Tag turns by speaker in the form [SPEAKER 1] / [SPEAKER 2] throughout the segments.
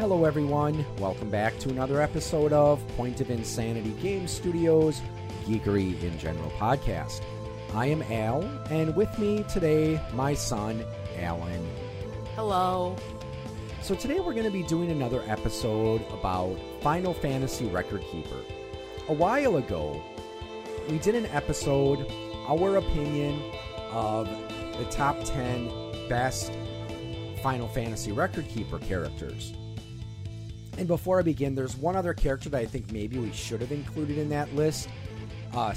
[SPEAKER 1] Hello, everyone. Welcome back to another episode of Point of Insanity Game Studios Geekery in General podcast. I am Al, and with me today, my son, Alan.
[SPEAKER 2] Hello.
[SPEAKER 1] So, today we're going to be doing another episode about Final Fantasy Record Keeper. A while ago, we did an episode, our opinion of the top 10 best Final Fantasy Record Keeper characters. And before I begin, there's one other character that I think maybe we should have included in that list uh,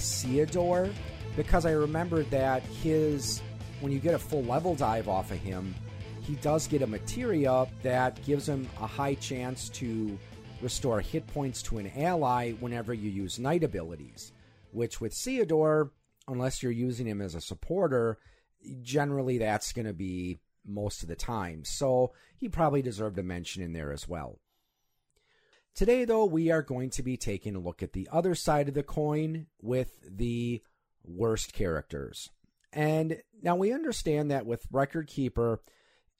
[SPEAKER 1] because I remember that his, when you get a full level dive off of him, he does get a materia that gives him a high chance to restore hit points to an ally whenever you use knight abilities. Which with Ceodore, unless you're using him as a supporter, generally that's going to be most of the time. So he probably deserved a mention in there as well. Today, though, we are going to be taking a look at the other side of the coin with the worst characters. And now we understand that with Record Keeper,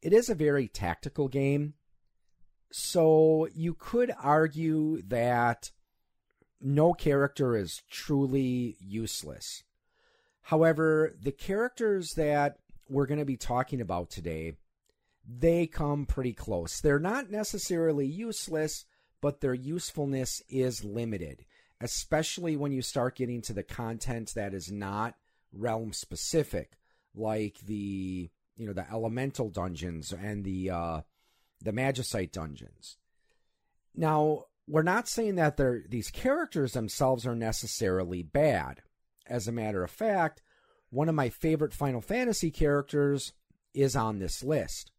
[SPEAKER 1] it is a very tactical game. So you could argue that no character is truly useless. However, the characters that we're going to be talking about today, they come pretty close. They're not necessarily useless, but their usefulness is limited, especially when you start getting to the content that is not realm specific, like the you know the elemental dungeons and the uh, the magicite dungeons. Now, we're not saying that these characters themselves are necessarily bad. As a matter of fact, one of my favorite Final Fantasy characters is on this list.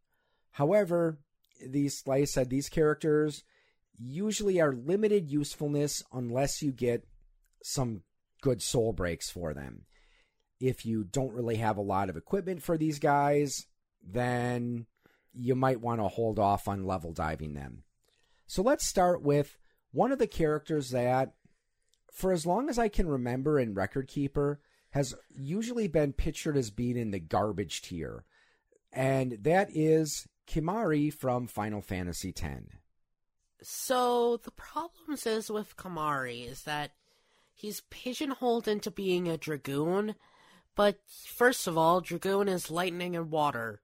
[SPEAKER 1] However, these, like I said, these characters usually are limited usefulness unless you get some good soul breaks for them. If you don't really have a lot of equipment for these guys, then you might want to hold off on level diving them. So let's start with one of the characters that, for as long as I can remember in Record Keeper, has usually been pictured as being in the garbage tier, and that is Kimahri from Final Fantasy X.
[SPEAKER 2] So the problems is with Kimahri is that he's pigeonholed into being a dragoon, but first of all, dragoon is lightning and water,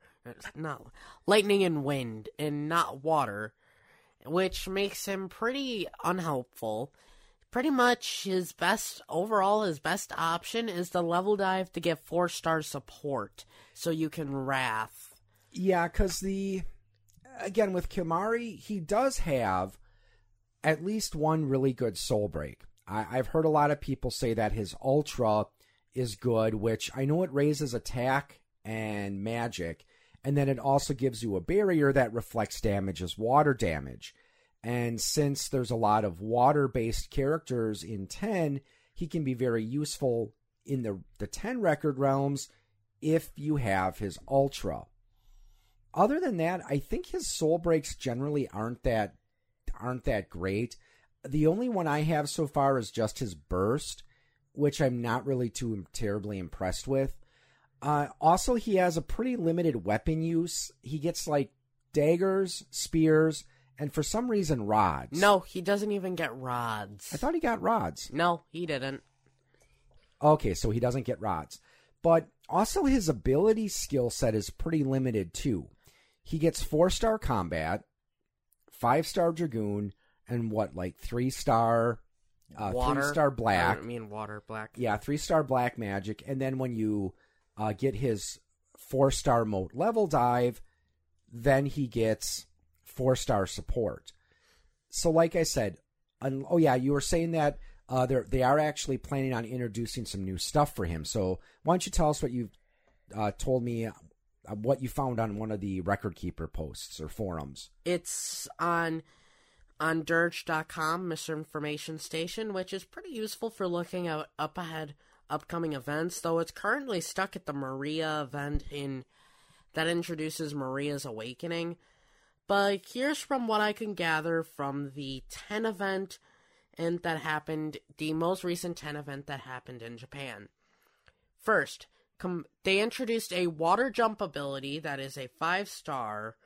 [SPEAKER 2] not lightning and wind, and not water, which makes him pretty unhelpful. Pretty much his best overall, his best option is the level dive to get four star support, so you can wrath.
[SPEAKER 1] Yeah, because the again with Kimahri, he does have at least one really good soul break. I, I've heard a lot of people say that his ultra is good, which I know it raises attack and magic, and then it also gives you a barrier that reflects damage as water damage. And since there's a lot of water based characters in 10, he can be very useful in the, the 10 record realms if you have his Ultra. Other than that, I think his soul breaks generally aren't that aren't that great. The only one I have so far is just his burst, which I'm not really too terribly impressed with. Uh, also, he has a pretty limited weapon use. He gets like daggers, spears, and for some reason rods.
[SPEAKER 2] No, he doesn't even get rods.
[SPEAKER 1] I thought he got rods.
[SPEAKER 2] No, he didn't.
[SPEAKER 1] Okay, so he doesn't get rods. But also his ability skill set is pretty limited too. He gets four star combat, five star dragoon, and what like three star, uh,
[SPEAKER 2] Water.
[SPEAKER 1] three star black.
[SPEAKER 2] I mean water, black.
[SPEAKER 1] Yeah, three star black magic, and then when you uh, get his four star mote level dive, then he gets four star support. So, like I said, un- oh yeah, you were saying that uh, they they are actually planning on introducing some new stuff for him. So, why don't you tell us what you uh, told me, Uh, what you found on one of the record keeper posts or forums?
[SPEAKER 2] It's on on dirge.com misinformation station which is pretty useful for looking at up ahead upcoming events though it's currently stuck at the maria event in that introduces maria's awakening but here's from what i can gather from the 10 event and that happened the most recent 10 event that happened in japan first com- they introduced a water jump ability that is a five star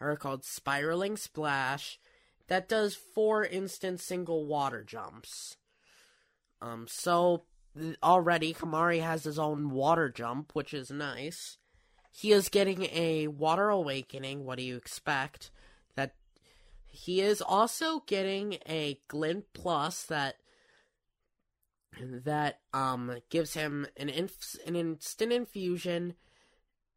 [SPEAKER 2] or called spiraling splash that does four instant single water jumps. Um, so already Kimahri has his own water jump, which is nice. He is getting a water awakening. What do you expect? That he is also getting a glint plus that that um gives him an inf- an instant infusion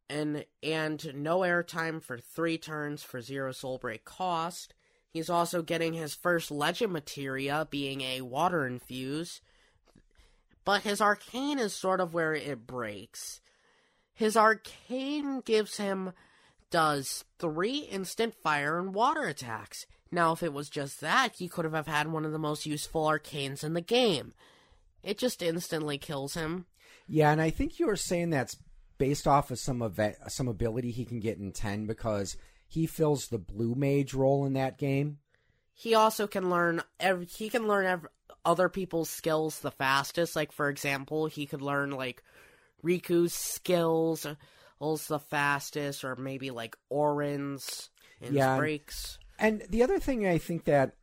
[SPEAKER 2] and and no airtime for three turns for zero soul break cost. He's also getting his first legend materia, being a water infuse. But his arcane is sort of where it breaks. His arcane gives him does three instant fire and water attacks. Now, if it was just that, he could have had one of the most useful arcanes in the game. It just instantly kills him.
[SPEAKER 1] Yeah, and I think you were saying that's based off of some of some ability he can get in ten because he fills the blue mage role in that game.
[SPEAKER 2] He also can learn every, he can learn every, other people's skills the fastest. Like for example, he could learn like Rikku's skills the fastest, or maybe like Auron's and yeah, breaks.
[SPEAKER 1] And the other thing I think that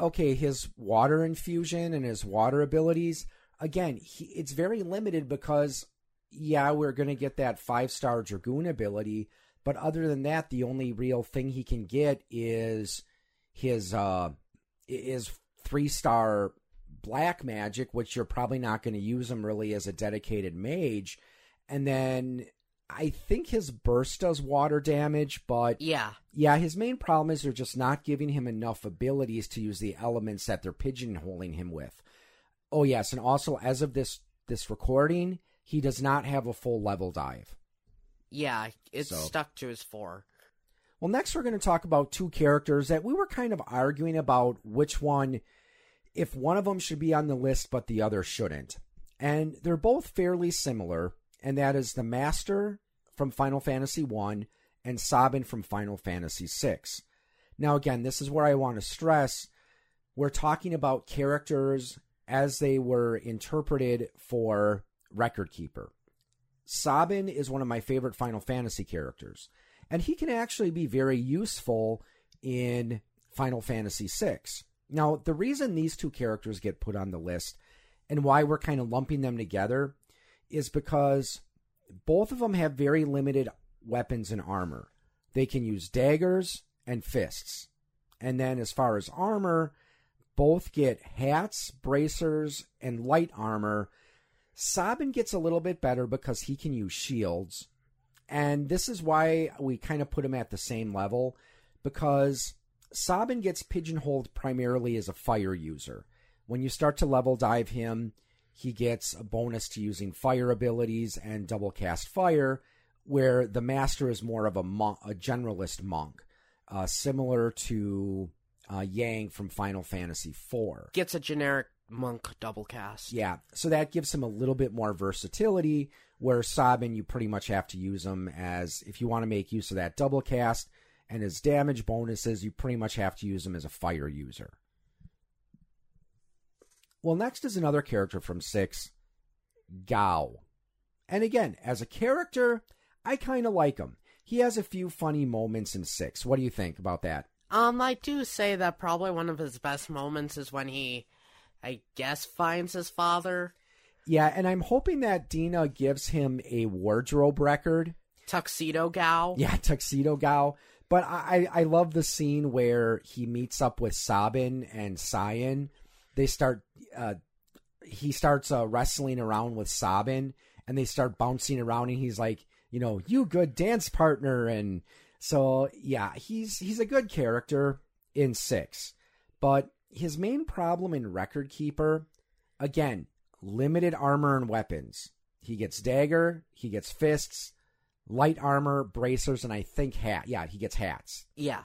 [SPEAKER 1] okay, his water infusion and his water abilities again, he, it's very limited because yeah, we're going to get that five star dragoon ability, but other than that, the only real thing he can get is his uh is three star black magic, which you're probably not going to use him really as a dedicated mage. And then I think his burst does water damage, but
[SPEAKER 2] yeah,
[SPEAKER 1] yeah, his main problem is they're just not giving him enough abilities to use the elements that they're pigeonholing him with. Oh yes, and also as of this this recording, he does not have a full level dive.
[SPEAKER 2] Yeah, it's so. stuck to his four.
[SPEAKER 1] Well, next we're going to talk about two characters that we were kind of arguing about which one, if one of them should be on the list but the other shouldn't. And they're both fairly similar, and that is the Master from Final Fantasy 1 and Sabin from Final Fantasy 6. Now, again, this is where I want to stress we're talking about characters as they were interpreted for Record Keeper. Sabin is one of my favorite Final Fantasy characters, and he can actually be very useful in Final Fantasy VI. Now, the reason these two characters get put on the list and why we're kind of lumping them together is because both of them have very limited weapons and armor. They can use daggers and fists. And then, as far as armor, both get hats, bracers, and light armor Sabin gets a little bit better because he can use shields. And this is why we kind of put him at the same level because Sabin gets pigeonholed primarily as a fire user. When you start to level dive him, he gets a bonus to using fire abilities and double cast fire, where the master is more of a, a generalist monk, uh, similar to uh, Yang from Final Fantasy IV.
[SPEAKER 2] Gets a generic monk double cast.
[SPEAKER 1] Yeah, so that gives him a little bit more versatility. Where Sabin, you pretty much have to use him as if you want to make use of that double cast and his damage bonuses, you pretty much have to use him as a fire user. Well, next is another character from six, Gau. And again, as a character, I kind of like him. He has a few funny moments in six. What do you think about that?
[SPEAKER 2] Um, I do say that probably one of his best moments is when he I guess finds his father.
[SPEAKER 1] Yeah, and I'm hoping that DeNA gives him a wardrobe record.
[SPEAKER 2] Tuxedo Gau.
[SPEAKER 1] Yeah, Tuxedo Gau. But I, I love the scene where he meets up with Sabin and Cyan. They start, uh, he starts uh, wrestling around with Sabin, and they start bouncing around, and he's like, you know, you good dance partner, and so yeah, he's he's a good character in six, but his main problem in Record Keeper, again, limited armor and weapons. He gets dagger, he gets fists, light armor, bracers, and I think hat. Yeah, he gets hats.
[SPEAKER 2] Yeah.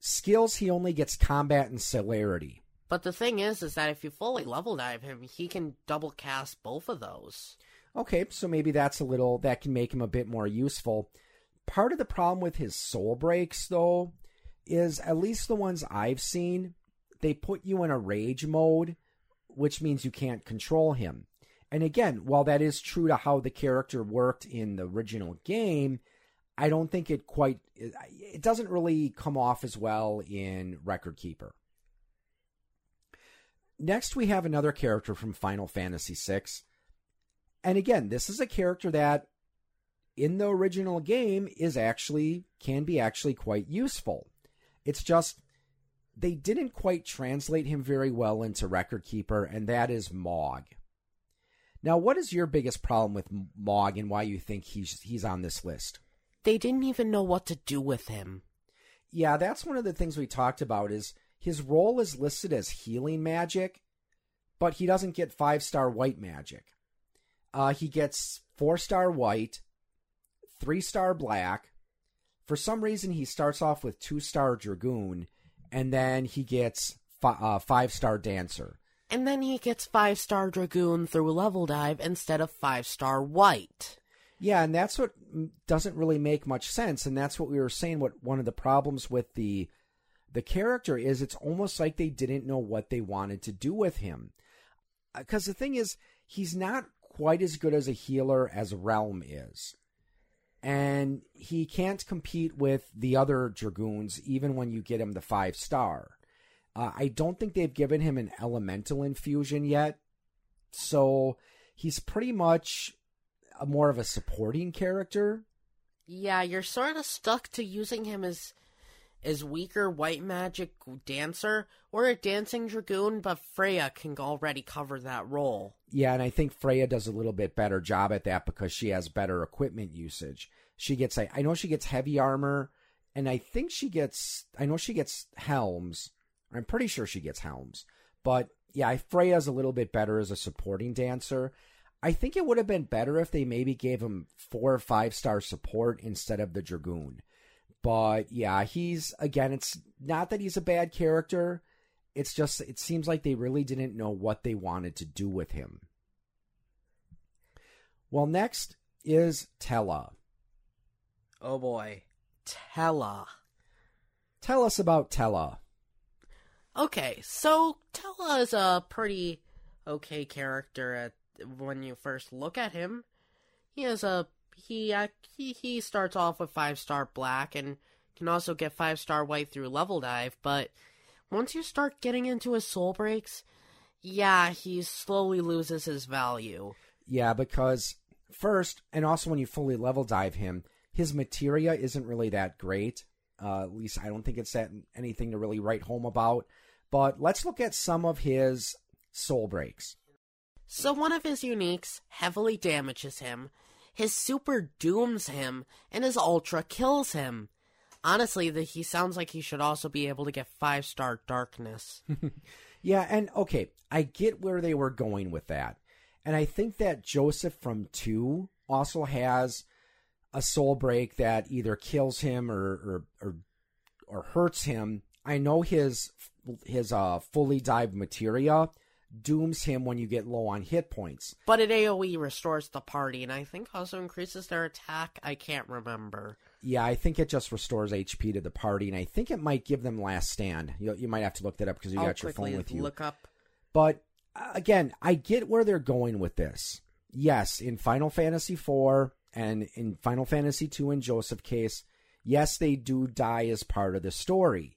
[SPEAKER 1] Skills, he only gets combat and celerity.
[SPEAKER 2] But the thing is, is that if you fully level dive him, he can double cast both of those.
[SPEAKER 1] Okay, so maybe that's a little that can make him a bit more useful. Part of the problem with his soul breaks, though, is at least the ones I've seen, they put you in a rage mode, which means you can't control him. And again, while that is true to how the character worked in the original game, I don't think it quite it doesn't really come off as well in Record Keeper. Next, we have another character from Final Fantasy VI. And again, this is a character that in the original game is actually can be actually quite useful. It's just they didn't quite translate him very well into Record Keeper, and that is Mog. Now, what is your biggest problem with Mog and why you think he's he's on this list?
[SPEAKER 2] They didn't even know what to do with him.
[SPEAKER 1] Yeah, that's one of the things we talked about is his role is listed as healing magic, but he doesn't get five star white magic. Uh, he gets four star white, three star black. For some reason, he starts off with two star dragoon, and then he gets fi- uh, five star dancer.
[SPEAKER 2] And then he gets five star dragoon through level dive instead of five star white.
[SPEAKER 1] Yeah, and that's what doesn't really make much sense, and that's what we were saying. What one of the problems with the the character is, it's almost like they didn't know what they wanted to do with him. Because uh, the thing is, he's not quite as good as a healer as Relm is, and he can't compete with the other dragoons, even when you get him the five star. Uh, I don't think they've given him an elemental infusion yet, so he's pretty much a more of a supporting character.
[SPEAKER 2] Yeah, you're sort of stuck to using him as as weaker white magic dancer or a dancing dragoon, but Freya can already cover that role.
[SPEAKER 1] Yeah, and I think Freya does a little bit better job at that because she has better equipment usage. She gets I, I know she gets heavy armor and I think she gets I know she gets helms. I'm pretty sure she gets helms. But yeah, Freya's a little bit better as a supporting dancer. I think it would have been better if they maybe gave him four or five star support instead of the Dragoon. But yeah, he's again, it's not that he's a bad character. It's just it seems like they really didn't know what they wanted to do with him. Well, next is Tellah.
[SPEAKER 2] Oh boy. Tellah.
[SPEAKER 1] Tell us about Tellah.
[SPEAKER 2] Okay, so Tellah is a pretty okay character at when you first look at him, he has a he uh, he he starts off with five star black and can also get five star white through level dive. But once you start getting into his soul breaks, yeah, he slowly loses his value.
[SPEAKER 1] Yeah, because first, and also when you fully level dive him, his materia isn't really that great. Uh, at least I don't think it's that anything to really write home about. But let's look at some of his soul breaks.
[SPEAKER 2] So one of his uniques heavily damages him, his super dooms him, and his ultra kills him. Honestly, the, he sounds like he should also be able to get five star darkness.
[SPEAKER 1] yeah, and okay, I get where they were going with that. And I think that Josef from 2 also has a soul break that either kills him or or or, or hurts him. I know his his uh fully dive materia dooms him when you get low on hit points.
[SPEAKER 2] But it AoE restores the party, and I think also increases their attack. I can't remember.
[SPEAKER 1] Yeah, I think it just restores HP to the party, and I think it might give them last stand. You, you might have to look that up because you
[SPEAKER 2] I'll
[SPEAKER 1] got your phone with you.
[SPEAKER 2] Look up.
[SPEAKER 1] But uh, again, I get where they're going with this. Yes, in Final Fantasy IV and in Final Fantasy II in Josef case, yes, they do die as part of the story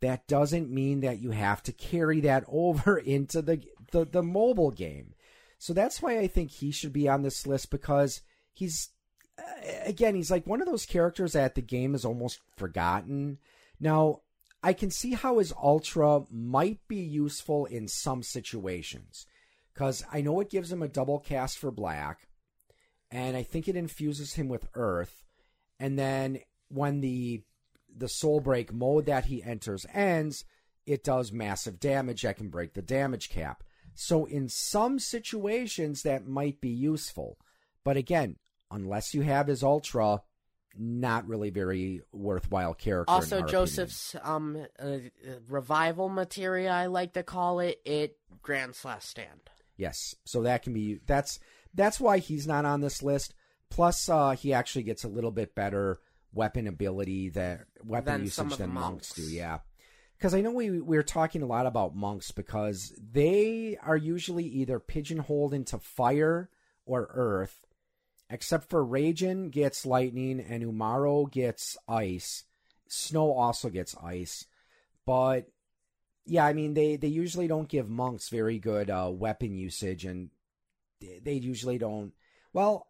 [SPEAKER 1] that doesn't mean that you have to carry that over into the, the, the mobile game. So that's why I think he should be on this list because he's uh, again he's like one of those characters that the game is almost forgotten. Now I can see how his ultra might be useful in some situations because I know it gives him a double cast for black, and I think it infuses him with earth, and then when the the soul break mode that he enters ends, it does massive damage that can break the damage cap. So in some situations that might be useful. But again, unless you have his ultra, not really very worthwhile character.
[SPEAKER 2] Also, Josef's um uh, revival materia, I like to call it, it grants last stand.
[SPEAKER 1] Yes, so that can be that's that's why he's not on this list. Plus, uh, he actually gets a little bit better weapon ability that weapon than usage than monks. monks. do. Yeah, because I know we we are talking a lot about monks because they are usually either pigeonholed into fire or earth, except for Raijin gets lightning and Umaro gets ice. Snow also gets ice. But yeah, I mean they they usually don't give monks very good uh, weapon usage, and they usually don't. Well,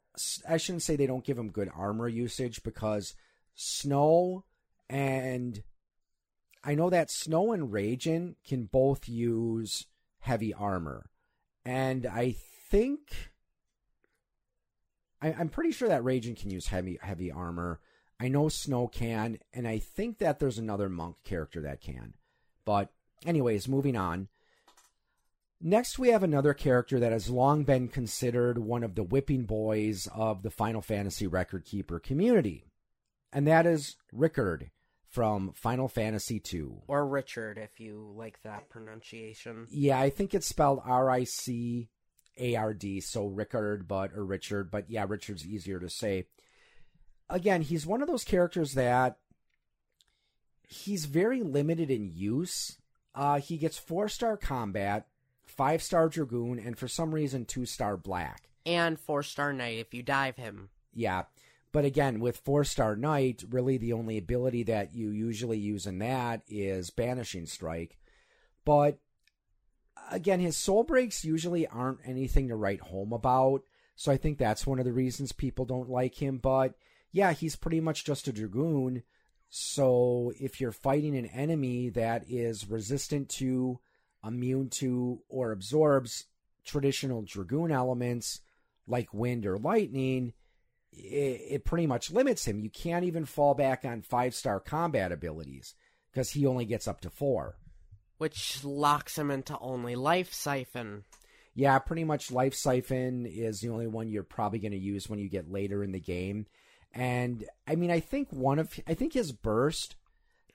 [SPEAKER 1] I shouldn't say they don't give them good armor usage because Snow and I know that Snow and Raijin can both use heavy armor, and I think I, am pretty sure that Raijin can use heavy heavy armor. I know Snow can, and I think that there's another monk character that can. But anyways, moving on. Next, we have another character that has long been considered one of the whipping boys of the Final Fantasy record keeper community, and that is Ricard from Final Fantasy II.
[SPEAKER 2] Or Richard, if you like that pronunciation.
[SPEAKER 1] Yeah, I think it's spelled R I C A R D, so Rickard, but or Richard, but yeah, Richard's easier to say. Again, he's one of those characters that he's very limited in use. Uh, he gets four star combat, five star dragoon, and for some reason two star black.
[SPEAKER 2] And four star knight if you dive him.
[SPEAKER 1] Yeah. But again, with four star knight, really the only ability that you usually use in that is banishing strike. But again, his soul breaks usually aren't anything to write home about. So I think that's one of the reasons people don't like him. But yeah, he's pretty much just a dragoon. So if you're fighting an enemy that is resistant to, immune to, or absorbs traditional dragoon elements like wind or lightning, it, it pretty much limits him. You can't even fall back on five star combat abilities because he only gets up to four.
[SPEAKER 2] Which locks him into only Life Siphon.
[SPEAKER 1] Yeah, pretty much Life Siphon is the only one you're probably going to use when you get later in the game. And I mean, I think one of I think his burst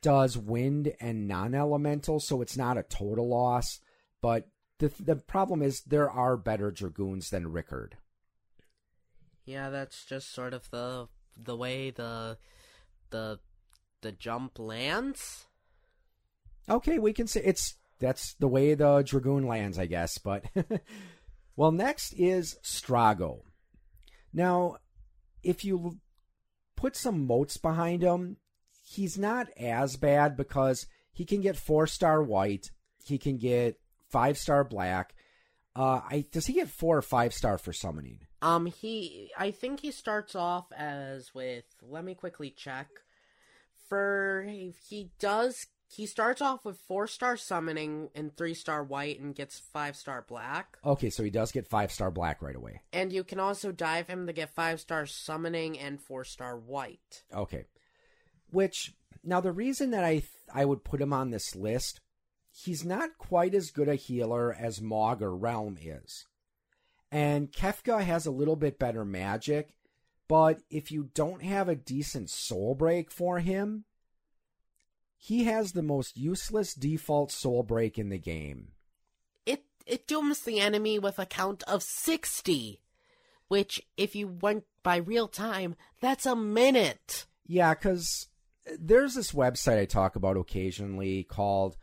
[SPEAKER 1] does wind and non-elemental, so it's not a total loss. But the the problem is there are better dragoons than Ricard.
[SPEAKER 2] Yeah, that's just sort of the the way the the the jump lands.
[SPEAKER 1] Okay, we can say it's that's the way the dragoon lands, I guess. But well, next is Strago. Now, if you put some motes behind him, he's not as bad because he can get four star white, he can get five star black. Uh, I does he get four or five star for summoning?
[SPEAKER 2] Um, he, I think he starts off as with. Let me quickly check. For he does, he starts off with four star summoning and three star white, and gets five star black.
[SPEAKER 1] Okay, so he does get five star black right away.
[SPEAKER 2] And you can also dive him to get five star summoning and four star white.
[SPEAKER 1] Okay, which now the reason that I I would put him on this list, he's not quite as good a healer as Mog or Relm is. And Kefka has a little bit better magic, but if you don't have a decent soul break for him, he has the most useless default soul break in the game.
[SPEAKER 2] It it dooms the enemy with a count of 60, which if you went by real time, that's a minute.
[SPEAKER 1] Yeah, cuz there's this website I talk about occasionally called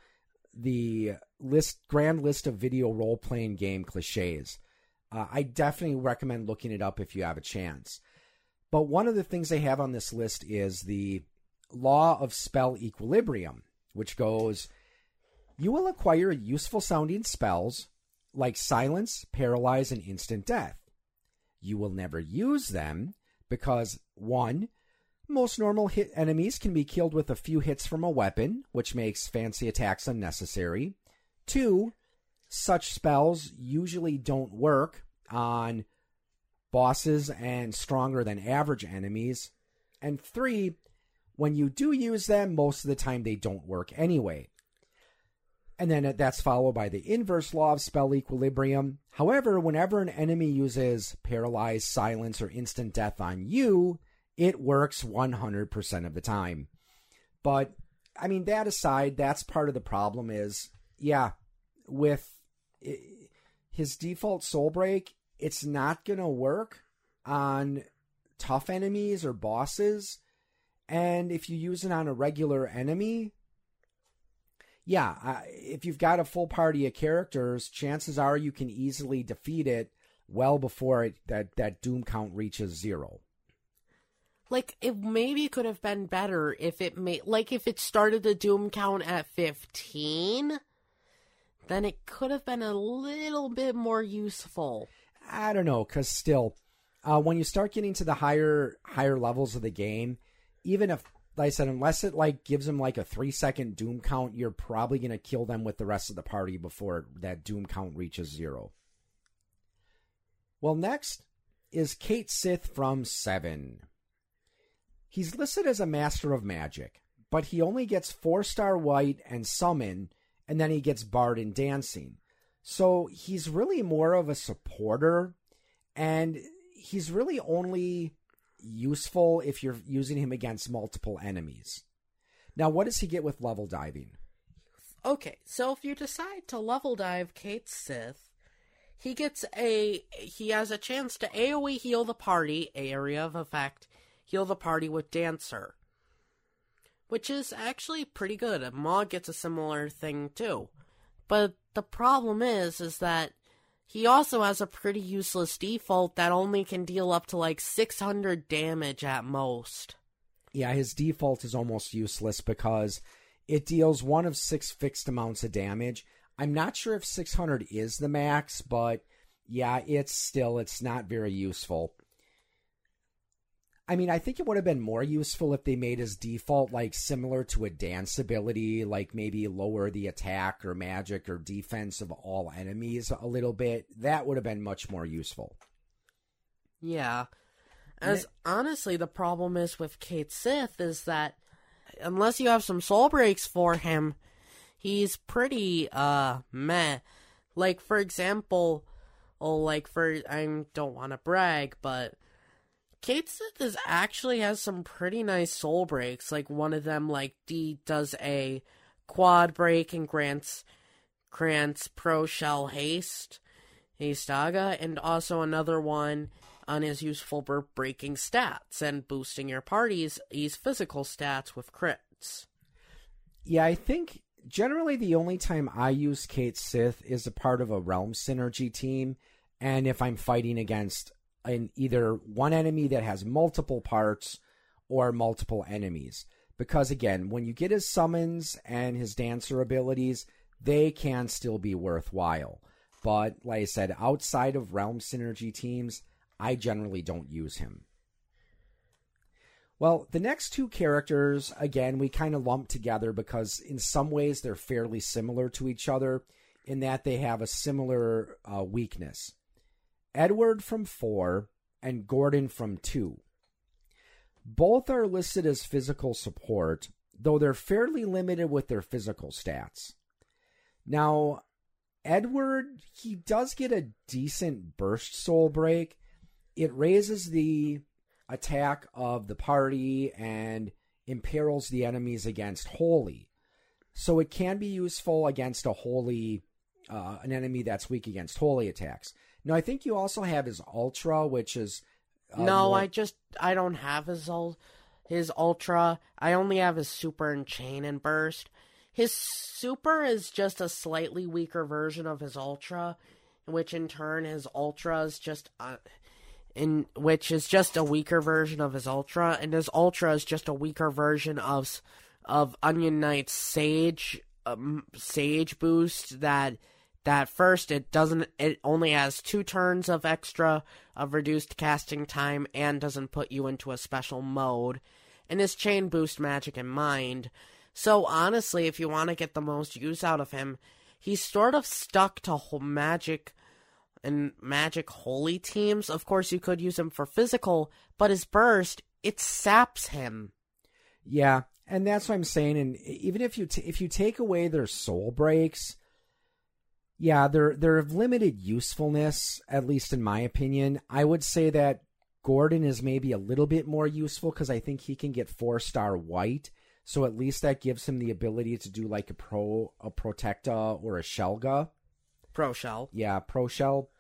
[SPEAKER 1] the list grand list of video role playing game cliches uh, I definitely recommend looking it up if you have a chance. But one of the things they have on this list is the law of spell equilibrium, which goes you will acquire useful sounding spells like silence, paralyze, and instant death. You will never use them because, one, most normal hit enemies can be killed with a few hits from a weapon, which makes fancy attacks unnecessary. Two, such spells usually don't work on bosses and stronger than average enemies. And three, when you do use them, most of the time they don't work anyway. And then that's followed by the inverse law of spell equilibrium. However, whenever an enemy uses paralyze, silence, or instant death on you, it works 100% of the time. But, I mean, that aside, that's part of the problem is, yeah, with his default soul break, it's not going to work on tough enemies or bosses. And if you use it on a regular enemy, yeah, if you've got a full party of characters, chances are you can easily defeat it well before it, that that doom count reaches zero.
[SPEAKER 2] Like it maybe could have been better if it made like if it started the doom count at 15 then it could have been a little bit more useful.
[SPEAKER 1] I don't know cuz still uh, when you start getting to the higher higher levels of the game, even if like I said, unless it like gives them like a three second doom count, you're probably gonna kill them with the rest of the party before that doom count reaches zero. Well, next is Cait Sith from Seven. He's listed as a master of magic, but he only gets four star white and summon, and then he gets barred in dancing. So he's really more of a supporter, and he's really only useful if you're using him against multiple enemies. Now, what does he get with level diving?
[SPEAKER 2] Okay, so if you decide to level dive Cait Sith, he gets a he has a chance to AoE heal the party, area of effect, heal the party with Dancer. Which is actually pretty good. Maw gets a similar thing too. But the problem is is that he also has a pretty useless default that only can deal up to like 600 damage at most.
[SPEAKER 1] Yeah, his default is almost useless because it deals one of six fixed amounts of damage. I'm not sure if 600 is the max, but yeah, it's still it's not very useful. I mean, I think it would have been more useful if they made his default like similar to a dance ability, like maybe lower the attack or magic or defense of all enemies a little bit. That would have been much more useful.
[SPEAKER 2] Yeah. As it, honestly, the problem is with Cait Sith is that unless you have some soul breaks for him, he's pretty uh meh. Like for example, oh, like for I don't want to brag, but Cait Sith is actually has some pretty nice soul breaks. Like one of them, like D does a quad break and grants grants pro shell haste, hastaga, and also another one on his useful for breaking stats and boosting your party's his physical stats with crits.
[SPEAKER 1] Yeah, I think generally the only time I use Cait Sith is a part of a realm synergy team, and if I'm fighting against in either one enemy that has multiple parts or multiple enemies. Because again, when you get his summons and his dancer abilities, they can still be worthwhile. But like I said, outside of realm synergy teams, I generally don't use him. Well, the next two characters, again, we kind of lump together because in some ways they're fairly similar to each other in that they have a similar uh, weakness. Edward from 4 and Gordon from 2. Both are listed as physical support, though they're fairly limited with their physical stats. Now, Edward, he does get a decent burst soul break. It raises the attack of the party and imperils the enemies against holy. So it can be useful against a holy, uh, an enemy that's weak against holy attacks. No, I think you also have his Ultra, which is.
[SPEAKER 2] Uh, no, more... I just I don't have his his Ultra. I only have his Super and Chain and Burst. His Super is just a slightly weaker version of his Ultra, which in turn his Ultra is just. Uh, in which is just a weaker version of his Ultra, and his Ultra is just a weaker version of of Onion Knight's Sage um, Sage boost that that first it doesn't it only has two turns of extra of reduced casting time and doesn't put you into a special mode and his chain boost magic and mind. So honestly if you want to get the most use out of him he's sort of stuck to magic and magic holy teams. Of course you could use him for physical but his burst it saps him.
[SPEAKER 1] Yeah. And that's what i'm saying. And even if you t- if you take away their soul breaks yeah, they're they're of limited usefulness, at least in my opinion. I would say that Gordon is maybe a little bit more useful because I think he can get four star white. So at least that gives him the ability to do like a pro a protecta or a shelga.
[SPEAKER 2] Pro shell.
[SPEAKER 1] Yeah, pro shell.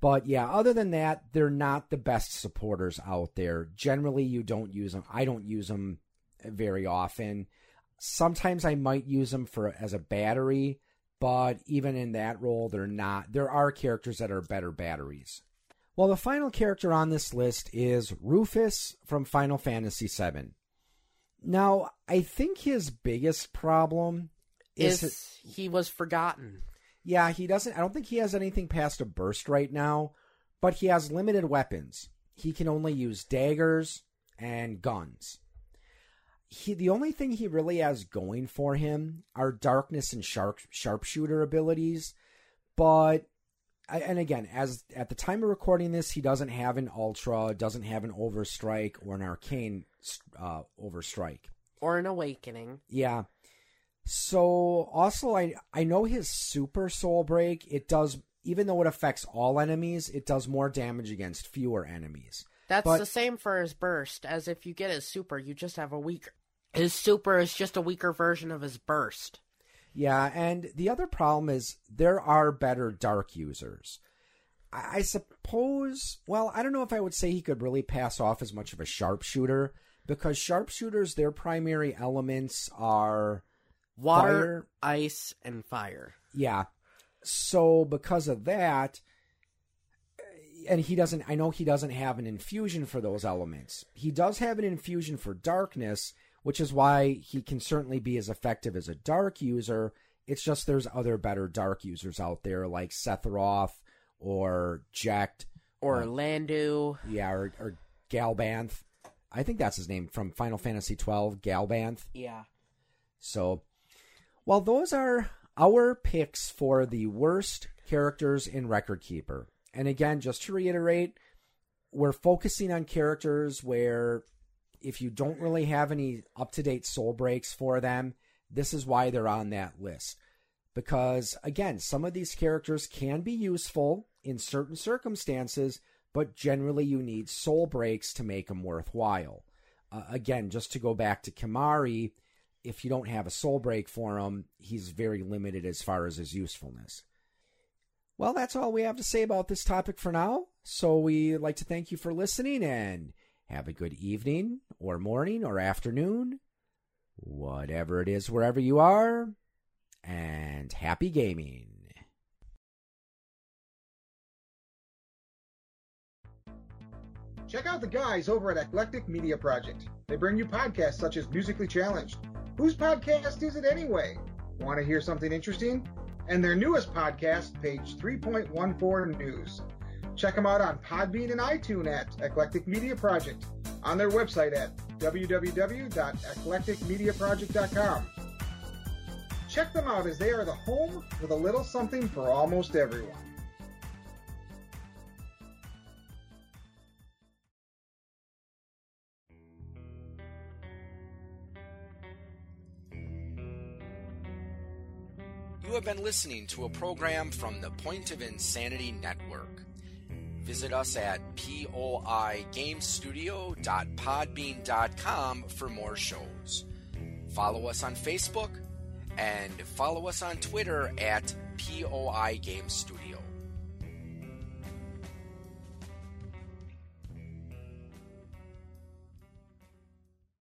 [SPEAKER 1] But yeah, other than that, they're not the best supporters out there. Generally, you don't use them. I don't use them very often. Sometimes I might use them for as a battery but even in that role, they're not. There are characters that are better batteries. Well, the final character on this list is Rufus from Final Fantasy VII. Now, I think his biggest problem is,
[SPEAKER 2] Is he was forgotten.
[SPEAKER 1] yeah, he doesn't. I don't think he has anything past a burst right now, but he has limited weapons. He can only use daggers and guns. He the only thing he really has going for him are darkness and sharp sharpshooter abilities, but and again, as at the time of recording this, he doesn't have an ultra, doesn't have an overstrike or an arcane uh, overstrike.
[SPEAKER 2] Or an awakening.
[SPEAKER 1] Yeah. So also I I know his super soul break, it does even though it affects all enemies, it does more damage against fewer enemies.
[SPEAKER 2] That's
[SPEAKER 1] But-
[SPEAKER 2] the same for his burst, as if you get his super, you just have a weaker. His super is just a weaker version of his burst.
[SPEAKER 1] Yeah, and the other problem is there are better dark users. I, I suppose well, I don't know if I would say he could really pass off as much of a sharpshooter because sharpshooters their primary elements are
[SPEAKER 2] Water,
[SPEAKER 1] Fire.
[SPEAKER 2] ice, and fire.
[SPEAKER 1] Yeah. So because of that, and he doesn't, I know he doesn't have an infusion for those elements. He does have an infusion for darkness, which is why he can certainly be as effective as a dark user. It's just there's other better dark users out there like Sephiroth or Jecht,
[SPEAKER 2] Or
[SPEAKER 1] Uh,
[SPEAKER 2] Landu.
[SPEAKER 1] yeah, or, or Gabranth. I think that's his name from Final Fantasy twelve, Gabranth.
[SPEAKER 2] Yeah.
[SPEAKER 1] So, well, those are our picks for the worst characters in Record Keeper. And again, just to reiterate, we're focusing on characters where if you don't really have any up to date soul breaks for them, this is why they're on that list. Because again, some of these characters can be useful in certain circumstances, but generally you need soul breaks to make them worthwhile. Uh, again, just to go back to Kimahri, if you don't have a soul break for him, he's very limited as far as his usefulness. Well, that's all we have to say about this topic for now. So we'd like to thank you for listening and have a good evening or morning or afternoon, whatever it is, wherever you are, and happy gaming.
[SPEAKER 3] Check out the guys over at Eclectic Media Project. They bring you podcasts such as Musically Challenged. Whose podcast is it anyway? Want to hear something interesting? And their newest podcast, Page 3.14 News. Check them out on Podbean and iTunes at Eclectic Media Project, on their website at www.eclecticmediaproject.com. Check them out as they are the home with a little something for almost everyone.
[SPEAKER 1] You have been listening to a program from the Point of Insanity Network. Visit us at poigamestudio.podbean.com for more shows. Follow us on Facebook and follow us on Twitter at POI Game Studio.